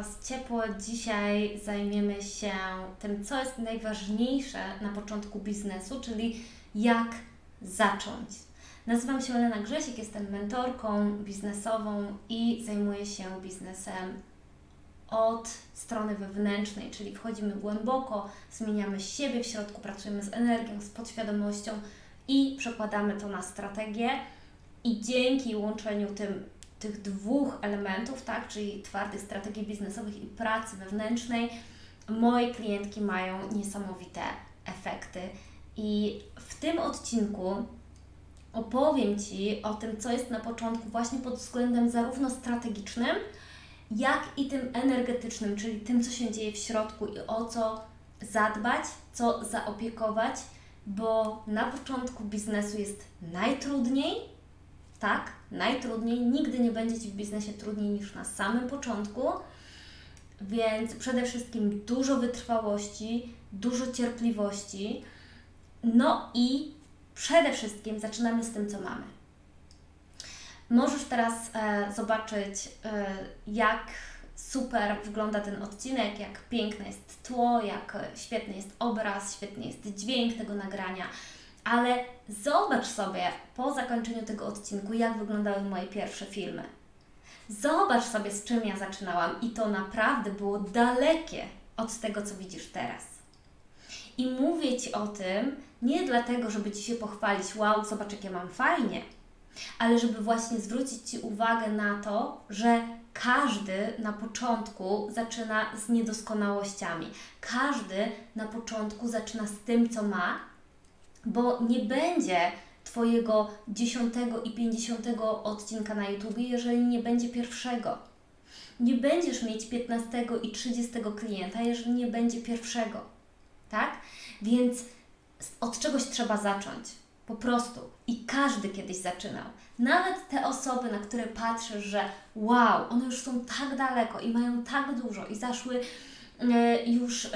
Was ciepło. Dzisiaj zajmiemy się tym, co jest najważniejsze na początku biznesu, czyli jak zacząć. Nazywam się Elena Grzesik, jestem mentorką biznesową i zajmuję się biznesem od strony wewnętrznej, czyli wchodzimy głęboko, zmieniamy siebie w środku, pracujemy z energią, z podświadomością i przekładamy to na strategię. I dzięki łączeniu tym tych dwóch elementów, tak, czyli twardych strategii biznesowych i pracy wewnętrznej, moje klientki mają niesamowite efekty. I w tym odcinku opowiem Ci o tym, co jest na początku, właśnie pod względem zarówno strategicznym, jak i tym energetycznym, czyli tym, co się dzieje w środku i o co zadbać, co zaopiekować, bo na początku biznesu jest najtrudniej, tak, najtrudniej, nigdy nie będzie Ci w biznesie trudniej niż na samym początku, więc przede wszystkim dużo wytrwałości, dużo cierpliwości, no i przede wszystkim zaczynamy z tym, co mamy. Możesz teraz e, zobaczyć, e, jak super wygląda ten odcinek, jak piękne jest tło, jak świetny jest obraz, świetny jest dźwięk tego nagrania ale zobacz sobie po zakończeniu tego odcinku, jak wyglądały moje pierwsze filmy. Zobacz sobie, z czym ja zaczynałam, i to naprawdę było dalekie od tego, co widzisz teraz. I mówię Ci o tym nie dlatego, żeby Ci się pochwalić, wow, zobacz, jakie mam fajnie, ale żeby właśnie zwrócić Ci uwagę na to, że każdy na początku zaczyna z niedoskonałościami. Każdy na początku zaczyna z tym, co ma, bo nie będzie Twojego dziesiątego i pięćdziesiątego odcinka na YouTube, jeżeli nie będzie pierwszego. Nie będziesz mieć piętnastego i trzydziestego klienta, jeżeli nie będzie pierwszego. Tak? Więc od czegoś trzeba zacząć. Po prostu. I każdy kiedyś zaczynał. Nawet te osoby, na które patrzysz, że wow, one już są tak daleko i mają tak dużo i zaszły już e,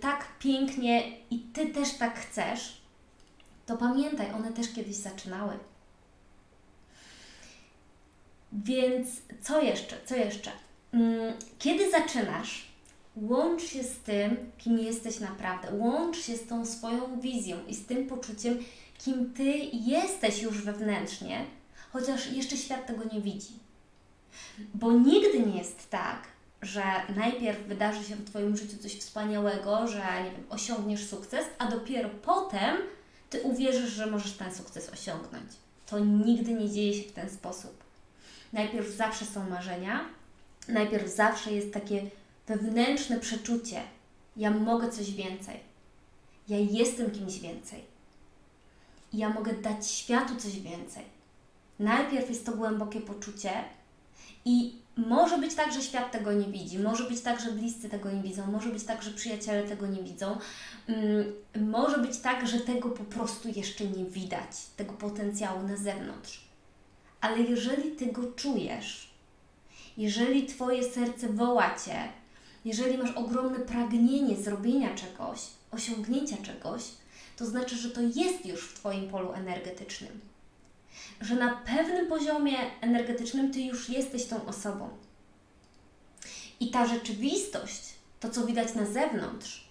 tak pięknie i Ty też tak chcesz, to pamiętaj, one też kiedyś zaczynały. Więc co jeszcze? Co jeszcze? Mm, kiedy zaczynasz, łącz się z tym, kim jesteś naprawdę. Łącz się z tą swoją wizją i z tym poczuciem, kim Ty jesteś już wewnętrznie, chociaż jeszcze świat tego nie widzi. Bo nigdy nie jest tak, że najpierw wydarzy się w Twoim życiu coś wspaniałego, że nie wiem, osiągniesz sukces, a dopiero potem Ty uwierzysz, że możesz ten sukces osiągnąć. To nigdy nie dzieje się w ten sposób. Najpierw zawsze są marzenia, najpierw zawsze jest takie wewnętrzne przeczucie: ja mogę coś więcej, ja jestem kimś więcej, ja mogę dać światu coś więcej. Najpierw jest to głębokie poczucie, i może być tak, że świat tego nie widzi, może być tak, że bliscy tego nie widzą, może być tak, że przyjaciele tego nie widzą, um, może być tak, że tego po prostu jeszcze nie widać, tego potencjału na zewnątrz. Ale jeżeli Ty go czujesz, jeżeli Twoje serce woła Cię, jeżeli masz ogromne pragnienie zrobienia czegoś, osiągnięcia czegoś, to znaczy, że to jest już w Twoim polu energetycznym że na pewnym poziomie energetycznym ty już jesteś tą osobą. I ta rzeczywistość, to co widać na zewnątrz,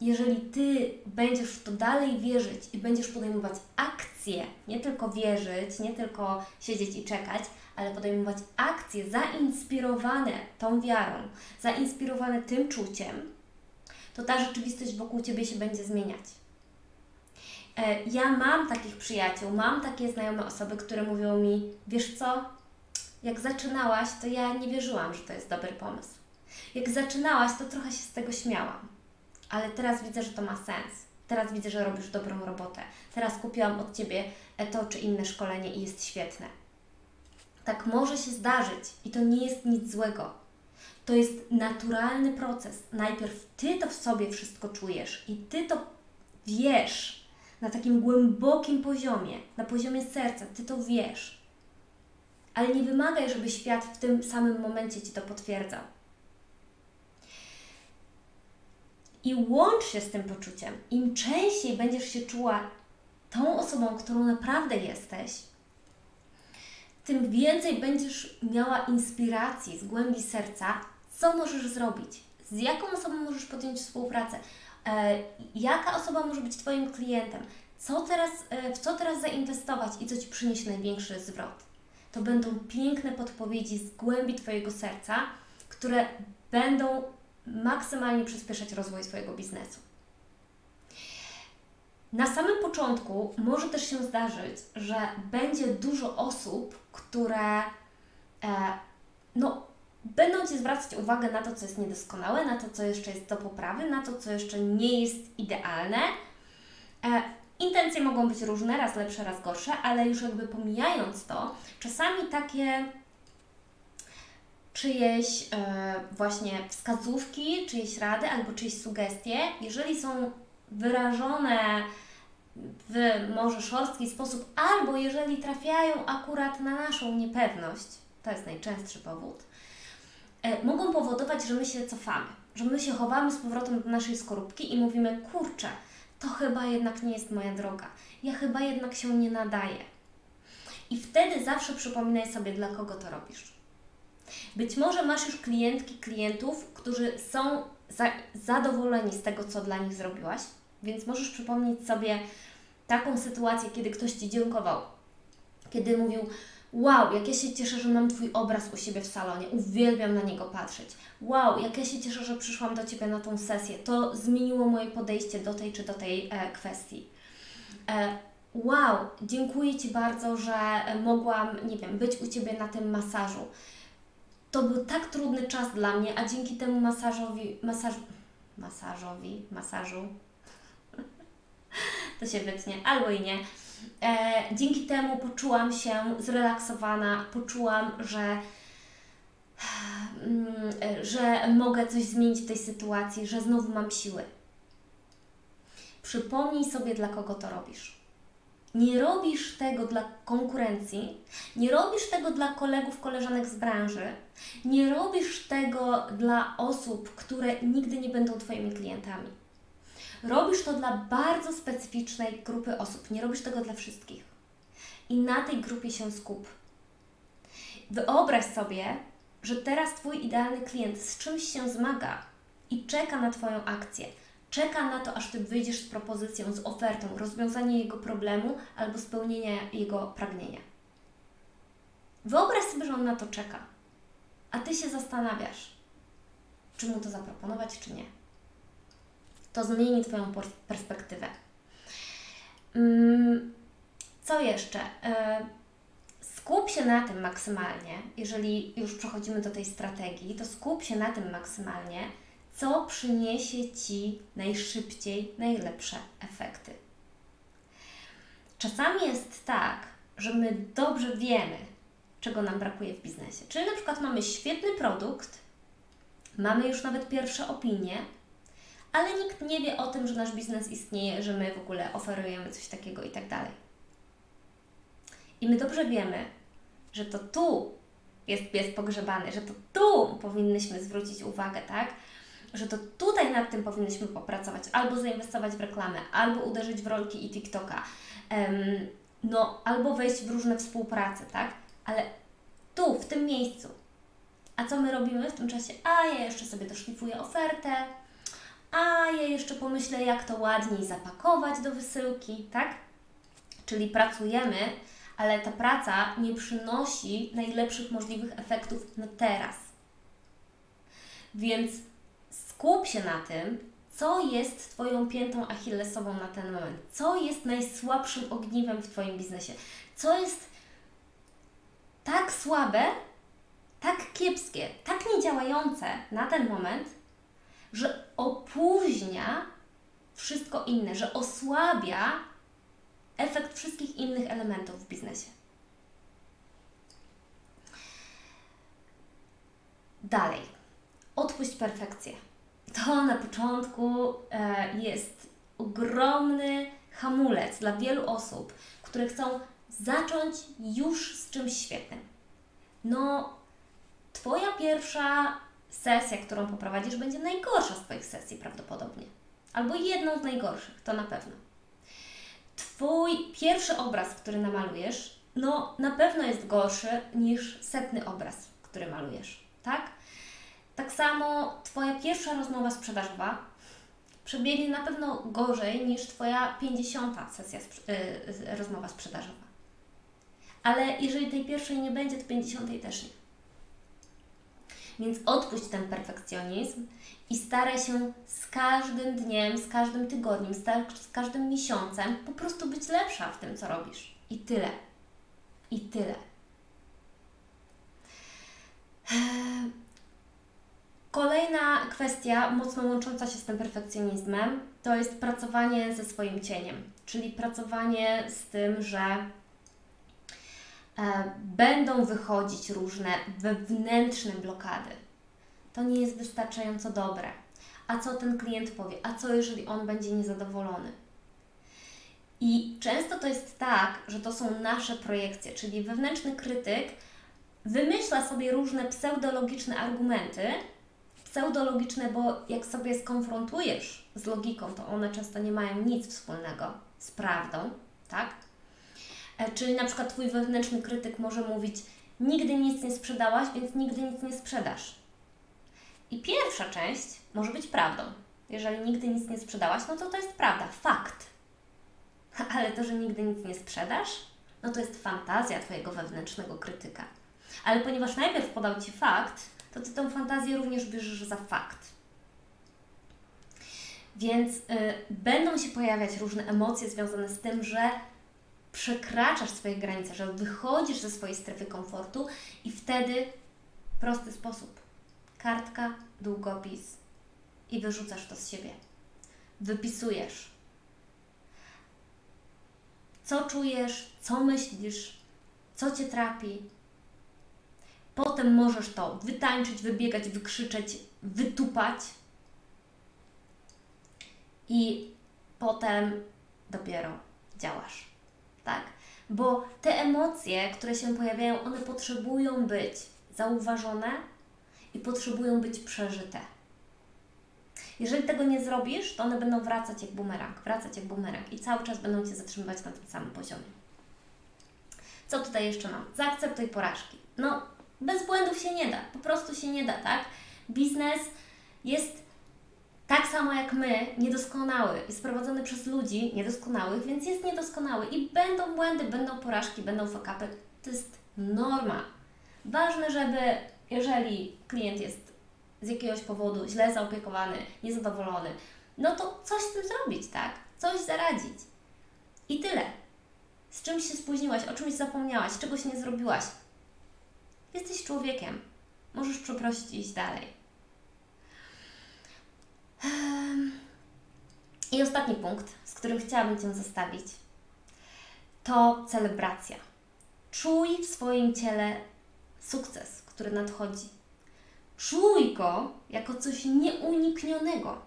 jeżeli ty będziesz w to dalej wierzyć i będziesz podejmować akcje, nie tylko wierzyć, nie tylko siedzieć i czekać, ale podejmować akcje zainspirowane tą wiarą, zainspirowane tym czuciem, to ta rzeczywistość wokół ciebie się będzie zmieniać. E, ja mam takich przyjaciół, mam takie znajome osoby, które mówią mi, wiesz co, jak zaczynałaś, to ja nie wierzyłam, że to jest dobry pomysł. Jak zaczynałaś, to trochę się z tego śmiałam, ale teraz widzę, że to ma sens. Teraz widzę, że robisz dobrą robotę. Teraz kupiłam od Ciebie to czy inne szkolenie i jest świetne. Tak może się zdarzyć i to nie jest nic złego. To jest naturalny proces. Najpierw Ty to w sobie wszystko czujesz i Ty to wiesz, na takim głębokim poziomie, na poziomie serca, Ty to wiesz. Ale nie wymagaj, żeby świat w tym samym momencie Ci to potwierdzał. I łącz się z tym poczuciem. Im częściej będziesz się czuła tą osobą, którą naprawdę jesteś, tym więcej będziesz miała inspiracji z głębi serca, co możesz zrobić, z jaką osobą możesz podjąć współpracę, jaka osoba może być Twoim klientem, co teraz, e, w co teraz zainwestować i co Ci przyniesie największy zwrot. To będą piękne podpowiedzi z głębi Twojego serca, które będą maksymalnie przyspieszać rozwój swojego biznesu. Na samym początku może też się zdarzyć, że będzie dużo osób, które e, no, będą Ci zwracać uwagę na to, co jest niedoskonałe, na to, co jeszcze jest do poprawy, na to, co jeszcze nie jest idealne. E, intencje mogą być różne, raz lepsze, raz gorsze, ale już jakby pomijając to, czasami takie czyjeś e, właśnie wskazówki, czyjeś rady albo czyjeś sugestie, jeżeli są wyrażone w może szorstki sposób, albo jeżeli trafiają akurat na naszą niepewność, to jest najczęstszy powód, mogą powodować, że my się cofamy, że my się chowamy z powrotem do naszej skorupki i mówimy, kurczę, to chyba jednak nie jest moja droga, ja chyba jednak się nie nadaję. I wtedy zawsze przypominaj sobie, dla kogo to robisz. Być może masz już klientki, klientów, którzy są za, zadowoleni z tego, co dla nich zrobiłaś, więc możesz przypomnieć sobie taką sytuację, kiedy ktoś Ci dziękował, kiedy mówił, wow, jak ja się cieszę, że mam Twój obraz u siebie w salonie, uwielbiam na niego patrzeć. Wow, jak ja się cieszę, że przyszłam do Ciebie na tą sesję, to zmieniło moje podejście do tej czy do tej e, kwestii. E, wow, dziękuję Ci bardzo, że mogłam, nie wiem, być u Ciebie na tym masażu. To był tak trudny czas dla mnie, a dzięki temu masażowi, masaż, masażowi, masażu, to się wytnie, albo i nie. E, dzięki temu poczułam się zrelaksowana, poczułam, że, mm, że mogę coś zmienić w tej sytuacji, że znowu mam siły. Przypomnij sobie, dla kogo to robisz. Nie robisz tego dla konkurencji, nie robisz tego dla kolegów, koleżanek z branży, nie robisz tego dla osób, które nigdy nie będą Twoimi klientami Robisz to dla bardzo specyficznej grupy osób, nie robisz tego dla wszystkich. I na tej grupie się skup. Wyobraź sobie, że teraz Twój idealny klient z czymś się zmaga i czeka na Twoją akcję. Czeka na to, aż Ty wyjdziesz z propozycją, z ofertą, rozwiązanie jego problemu albo spełnienie jego pragnienia. Wyobraź sobie, że on na to czeka, a Ty się zastanawiasz, czy mu to zaproponować, czy nie to zmieni Twoją perspektywę. Mm, co jeszcze? E, skup się na tym maksymalnie, jeżeli już przechodzimy do tej strategii, to skup się na tym maksymalnie, co przyniesie Ci najszybciej najlepsze efekty. Czasami jest tak, że my dobrze wiemy, czego nam brakuje w biznesie. Czyli na przykład mamy świetny produkt, mamy już nawet pierwsze opinie, ale nikt nie wie o tym, że nasz biznes istnieje, że my w ogóle oferujemy coś takiego i tak dalej. I my dobrze wiemy, że to tu jest pies pogrzebany, że to tu powinnyśmy zwrócić uwagę, tak? Że to tutaj nad tym powinnyśmy popracować, albo zainwestować w reklamę, albo uderzyć w rolki i TikToka, um, no, albo wejść w różne współprace, tak? Ale tu, w tym miejscu. A co my robimy w tym czasie? A ja jeszcze sobie doszlifuję ofertę, a ja jeszcze pomyślę, jak to ładniej zapakować do wysyłki, tak? Czyli pracujemy, ale ta praca nie przynosi najlepszych możliwych efektów na teraz. Więc skup się na tym, co jest Twoją piętą achillesową na ten moment, co jest najsłabszym ogniwem w Twoim biznesie, co jest tak słabe, tak kiepskie, tak niedziałające na ten moment, że opóźnia wszystko inne, że osłabia efekt wszystkich innych elementów w biznesie. Dalej, odpuść perfekcję. To na początku e, jest ogromny hamulec dla wielu osób, które chcą zacząć już z czymś świetnym. No, Twoja pierwsza sesja, którą poprowadzisz, będzie najgorsza z Twoich sesji prawdopodobnie. Albo jedną z najgorszych, to na pewno. Twój pierwszy obraz, który namalujesz, no na pewno jest gorszy niż setny obraz, który malujesz, tak? Tak samo Twoja pierwsza rozmowa sprzedażowa przebiegnie na pewno gorzej niż Twoja 50. sesja, yy, rozmowa sprzedażowa. Ale jeżeli tej pierwszej nie będzie, to 50. też nie. Więc odpuść ten perfekcjonizm i staraj się z każdym dniem, z każdym tygodniem, z, każdym miesiącem po prostu być lepsza w tym, co robisz. I tyle. I tyle. Kolejna kwestia, mocno łącząca się z tym perfekcjonizmem, to jest pracowanie ze swoim cieniem, czyli pracowanie z tym, że będą wychodzić różne wewnętrzne blokady. To nie jest wystarczająco dobre. A co ten klient powie? A co jeżeli on będzie niezadowolony? I często to jest tak, że to są nasze projekcje, czyli wewnętrzny krytyk wymyśla sobie różne pseudologiczne argumenty, pseudologiczne, bo jak sobie skonfrontujesz z logiką, to one często nie mają nic wspólnego z prawdą, tak? E, czyli na przykład Twój wewnętrzny krytyk może mówić: Nigdy nic nie sprzedałaś, więc nigdy nic nie sprzedasz. I pierwsza część może być prawdą. Jeżeli nigdy nic nie sprzedałaś, no to to jest prawda, fakt. Ale to, że nigdy nic nie sprzedasz, no to jest fantazja Twojego wewnętrznego krytyka. Ale ponieważ najpierw podał Ci fakt, to Ty tę fantazję również bierzesz za fakt. Więc y, będą się pojawiać różne emocje związane z tym, że przekraczasz swoje granice, że wychodzisz ze swojej strefy komfortu i wtedy prosty sposób. Kartka, długopis i wyrzucasz to z siebie. Wypisujesz. Co czujesz, co myślisz, co Cię trapi, Potem możesz to wytańczyć, wybiegać, wykrzyczeć, wytupać. I potem dopiero działasz. Tak? Bo te emocje, które się pojawiają, one potrzebują być zauważone i potrzebują być przeżyte. Jeżeli tego nie zrobisz, to one będą wracać jak bumerang, wracać jak bumerang i cały czas będą Cię zatrzymywać na tym samym poziomie. Co tutaj jeszcze mam? Zaakceptuj porażki. No, bez błędów się nie da, po prostu się nie da, tak? Biznes jest tak samo jak my, niedoskonały, jest prowadzony przez ludzi niedoskonałych, więc jest niedoskonały i będą błędy, będą porażki, będą fakapy. To jest norma. Ważne, żeby jeżeli klient jest z jakiegoś powodu źle zaopiekowany, niezadowolony, no to coś z tym zrobić, tak? Coś zaradzić. I tyle. Z czymś się spóźniłaś, o czymś zapomniałaś, czegoś nie zrobiłaś. Jesteś człowiekiem. Możesz przeprosić i iść dalej. I ostatni punkt, z którym chciałabym Cię zostawić, to celebracja. Czuj w swoim ciele sukces, który nadchodzi. Czuj go jako coś nieuniknionego.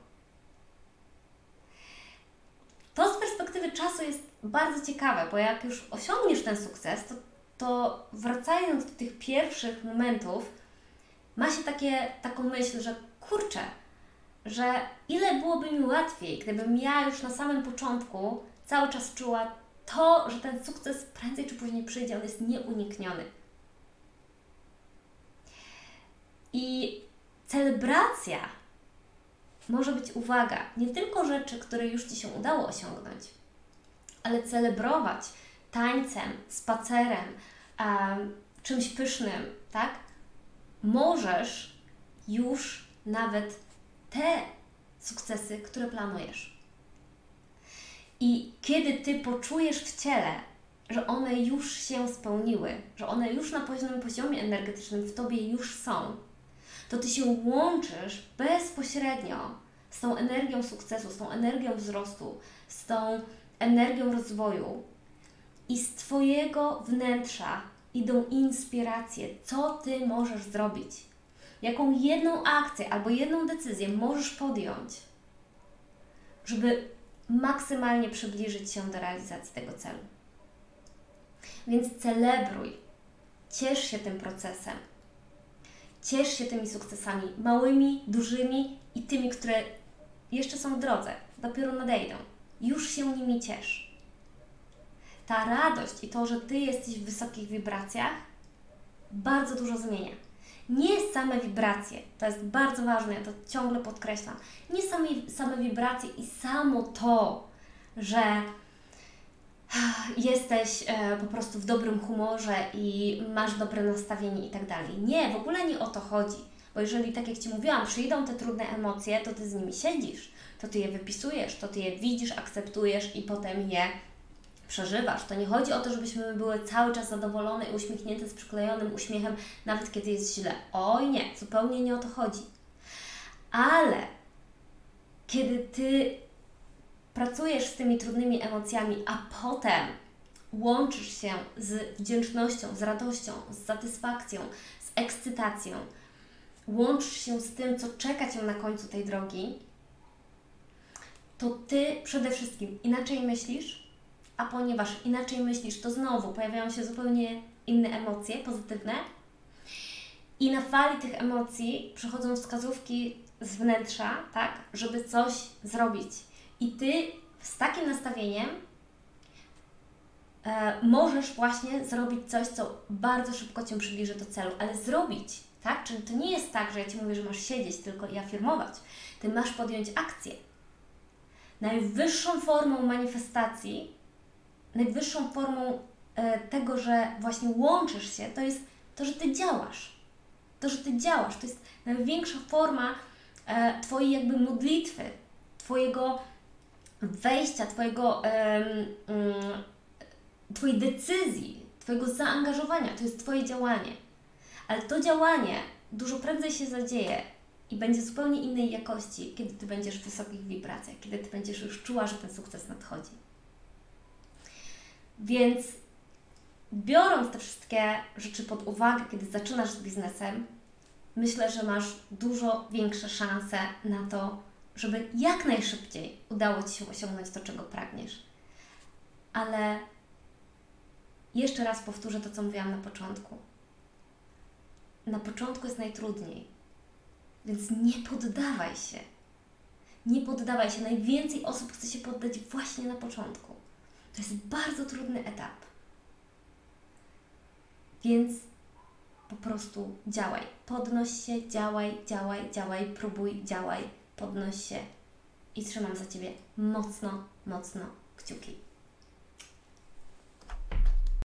To z perspektywy czasu jest bardzo ciekawe, bo jak już osiągniesz ten sukces, to to wracając do tych pierwszych momentów, ma się takie, taką myśl, że kurczę, że ile byłoby mi łatwiej, gdybym ja już na samym początku cały czas czuła to, że ten sukces prędzej czy później przyjdzie, on jest nieunikniony. I celebracja może być, uwaga, nie tylko rzeczy, które już Ci się udało osiągnąć, ale celebrować tańcem, spacerem, um, czymś pysznym, tak? Możesz już nawet te sukcesy, które planujesz. I kiedy Ty poczujesz w ciele, że one już się spełniły, że one już na poziomie, poziomie energetycznym w Tobie już są, to Ty się łączysz bezpośrednio z tą energią sukcesu, z tą energią wzrostu, z tą energią rozwoju, i z Twojego wnętrza idą inspiracje, co Ty możesz zrobić. Jaką jedną akcję albo jedną decyzję możesz podjąć, żeby maksymalnie przybliżyć się do realizacji tego celu. Więc celebruj, ciesz się tym procesem, ciesz się tymi sukcesami, małymi, dużymi i tymi, które jeszcze są w drodze, dopiero nadejdą. Już się nimi ciesz. ta radość i to, że Ty jesteś w wysokich wibracjach, bardzo dużo zmienia. Nie same wibracje, to jest bardzo ważne, ja to ciągle podkreślam. Nie same, same wibracje i samo to, że jesteś e, po prostu w dobrym humorze i masz dobre nastawienie i tak dalej. Nie, w ogóle nie o to chodzi. Bo jeżeli, tak jak Ci mówiłam, przyjdą te trudne emocje, to Ty z nimi siedzisz, to Ty je wypisujesz, to Ty je widzisz, akceptujesz i potem je przeżywasz. To nie chodzi o to, żebyśmy były cały czas zadowolone i uśmiechnięte z przyklejonym uśmiechem, nawet kiedy jest źle. Oj nie, zupełnie nie o to chodzi. Ale kiedy Ty pracujesz z tymi trudnymi emocjami, a potem łączysz się z wdzięcznością, z radością, z satysfakcją, z ekscytacją, łączysz się z tym, co czeka Cię na końcu tej drogi, to Ty przede wszystkim inaczej myślisz, a ponieważ inaczej myślisz, to znowu pojawiają się zupełnie inne emocje, pozytywne. I na fali tych emocji przychodzą wskazówki z wnętrza, tak, żeby coś zrobić. I Ty z takim nastawieniem e, możesz właśnie zrobić coś, co bardzo szybko Cię przybliży do celu, ale zrobić, tak? Czyli to nie jest tak, że ja Ci mówię, że masz siedzieć tylko i afirmować. Ty masz podjąć akcję. Najwyższą formą manifestacji, najwyższą formą e, tego, że właśnie łączysz się, to jest to, że Ty działasz. To, że Ty działasz, to jest największa forma e, Twojej jakby modlitwy, Twojego wejścia, Twojego, um, Twojej decyzji, Twojego zaangażowania, to jest Twoje działanie. Ale to działanie dużo prędzej się zadzieje i będzie zupełnie innej jakości, kiedy Ty będziesz w wysokich wibracjach, kiedy Ty będziesz już czuła, że ten sukces nadchodzi. Więc biorąc te wszystkie rzeczy pod uwagę, kiedy zaczynasz z biznesem, myślę, że masz dużo większe szanse na to, żeby jak najszybciej udało Ci się osiągnąć to, czego pragniesz. Ale jeszcze raz powtórzę to, co mówiłam na początku. Na początku jest najtrudniej, więc nie poddawaj się. Nie poddawaj się. Najwięcej osób chce się poddać właśnie na początku. To jest bardzo trudny etap. Więc po prostu działaj. Podnoś się, działaj, działaj, działaj, próbuj, działaj podnoś się i trzymam za Ciebie mocno, mocno kciuki.